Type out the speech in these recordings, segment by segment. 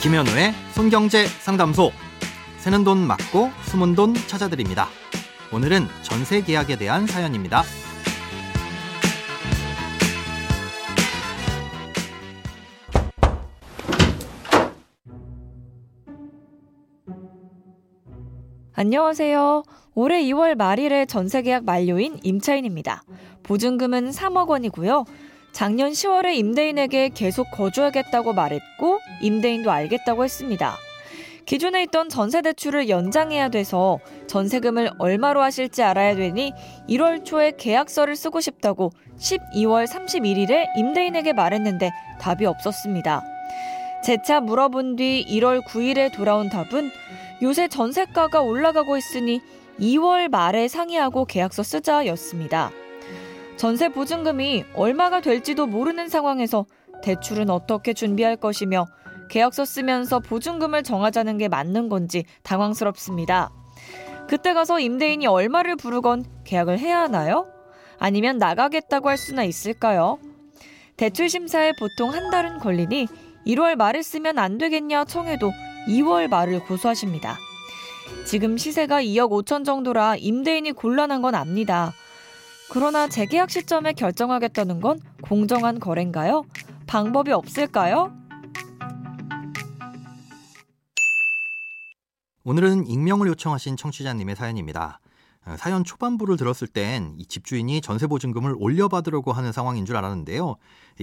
김현우의 손경제 상담소. 새는 돈 맞고 숨은 돈 찾아드립니다. 오늘은 전세 계약에 대한 사연입니다. 안녕하세요. 올해 2월 말일에 전세 계약 만료인 임차인입니다. 보증금은 3억 원이고요. 작년 10월에 임대인에게 계속 거주하겠다고 말했고 임대인도 알겠다고 했습니다. 기존에 있던 전세 대출을 연장해야 돼서 전세금을 얼마로 하실지 알아야 되니 1월 초에 계약서를 쓰고 싶다고 12월 31일에 임대인에게 말했는데 답이 없었습니다. 재차 물어본 뒤 1월 9일에 돌아온 답은 요새 전세가가 올라가고 있으니 2월 말에 상의하고 계약서 쓰자였습니다. 전세 보증금이 얼마가 될지도 모르는 상황에서 대출은 어떻게 준비할 것이며 계약서 쓰면서 보증금을 정하자는 게 맞는 건지 당황스럽습니다. 그때 가서 임대인이 얼마를 부르건 계약을 해야 하나요? 아니면 나가겠다고 할 수나 있을까요? 대출 심사에 보통 한 달은 걸리니 1월 말에 쓰면 안 되겠냐 청해도 2월 말을 고수하십니다. 지금 시세가 2억 5천 정도라 임대인이 곤란한 건 압니다. 그러나 재계약 시점에 결정하겠다는 건 공정한 거래인가요? 방법이 없을까요? 오늘은 익명을 요청하신 청취자님의 사연입니다. 어, 사연 초반부를 들었을 땐 이 집주인이 전세 보증금을 올려받으려고 하는 상황인 줄 알았는데요.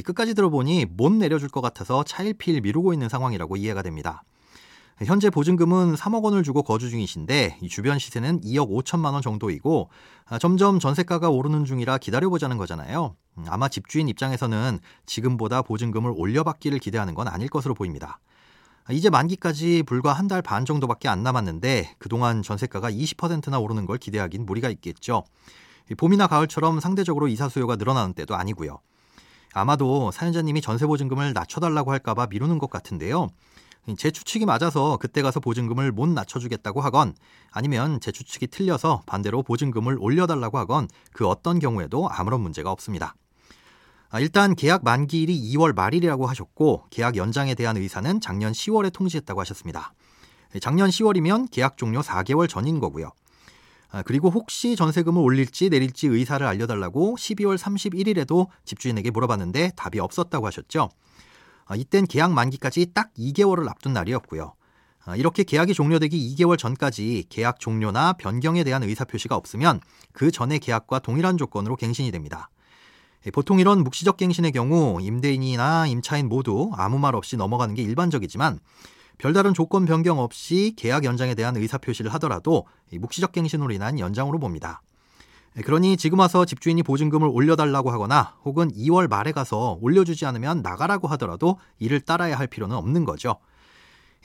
끝까지 들어보니 못 내려줄 것 같아서 차일피일 미루고 있는 상황이라고 이해가 됩니다. 현재 보증금은 3억 원을 주고 거주 중이신데 주변 시세는 2억 5천만 원 정도이고 아, 점점 전세가가 오르는 중이라 기다려보자는 거잖아요. 음, 아마 집주인 입장에서는 지금보다 보증금을 올려받기를 기대하는 건 아닐 것으로 보입니다. 아, 이제 만기까지 불과 한 달 반 정도밖에 안 남았는데 그동안 전세가가 20%나 오르는 걸 기대하긴 무리가 있겠죠. 봄이나 가을처럼 상대적으로 이사 수요가 늘어나는 때도 아니고요. 아마도 사연자님이 전세 보증금을 낮춰달라고 할까봐 미루는 것 같은데요. 제 추측이 맞아서 그때 가서 보증금을 못 낮춰주겠다고 하건 아니면 제 추측이 틀려서 반대로 보증금을 올려달라고 하건 그 어떤 경우에도 아무런 문제가 없습니다. 아, 일단 계약 만기일이 2월 말이라고 하셨고 계약 연장에 대한 의사는 작년 10월에 통지했다고 하셨습니다. 작년 10월이면 계약 종료 4개월 전인 거고요. 아, 그리고 혹시 전세금을 올릴지 내릴지 의사를 알려달라고 12월 31일에도 집주인에게 물어봤는데 답이 없었다고 하셨죠. 아, 이땐 계약 만기까지 딱 2개월을 앞둔 날이었고요. 아, 이렇게 계약이 종료되기 2개월 전까지 계약 종료나 변경에 대한 의사표시가 없으면 그 전에 계약과 동일한 조건으로 갱신이 됩니다. 예, 보통 이런 묵시적 갱신의 경우 임대인이나 임차인 모두 아무 말 없이 넘어가는 게 일반적이지만 별다른 조건 변경 없이 계약 연장에 대한 의사표시를 하더라도 묵시적 갱신으로 인한 연장으로 봅니다. 네, 그러니 지금 와서 집주인이 보증금을 올려달라고 하거나 혹은 2월 말에 가서 올려주지 않으면 나가라고 하더라도 이를 따라야 할 필요는 없는 거죠.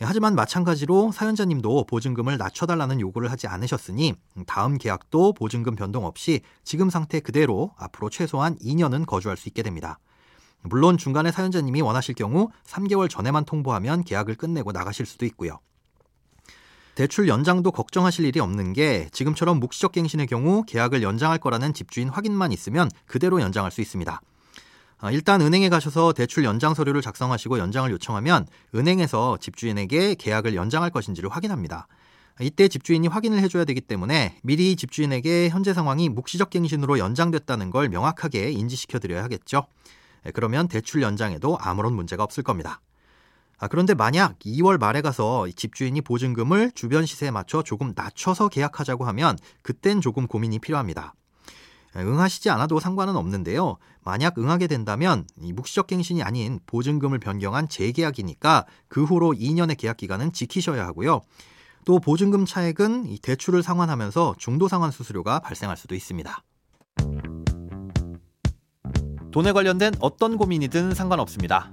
예, 하지만 마찬가지로 사연자님도 보증금을 낮춰달라는 요구를 하지 않으셨으니 다음 계약도 보증금 변동 없이 지금 상태 그대로 앞으로 최소한 2년은 거주할 수 있게 됩니다. 물론 중간에 사연자님이 원하실 경우 3개월 전에만 통보하면 계약을 끝내고 나가실 수도 있고요. 대출 연장도 걱정하실 일이 없는 게 지금처럼 묵시적 갱신의 경우 계약을 연장할 거라는 집주인 확인만 있으면 그대로 연장할 수 있습니다. 아, 일단 은행에 가셔서 대출 연장 서류를 작성하시고 연장을 요청하면 은행에서 집주인에게 계약을 연장할 것인지를 확인합니다. 이때 집주인이 확인을 해줘야 되기 때문에 미리 집주인에게 현재 상황이 묵시적 갱신으로 연장됐다는 걸 명확하게 인지시켜 드려야 하겠죠. 그러면 대출 연장에도 아무런 문제가 없을 겁니다. 아, 그런데 만약 2월 말에 가서 집주인이 보증금을 주변 시세에 맞춰 조금 낮춰서 계약하자고 하면 그땐 조금 고민이 필요합니다. 응하시지 않아도 상관은 없는데요. 만약 응하게 된다면 이 묵시적 갱신이 아닌 보증금을 변경한 재계약이니까 그 후로 2년의 계약 기간은 지키셔야 하고요. 또 보증금 차액은 대출을 상환하면서 중도 상환 수수료가 발생할 수도 있습니다. 돈에 관련된 어떤 고민이든 상관없습니다.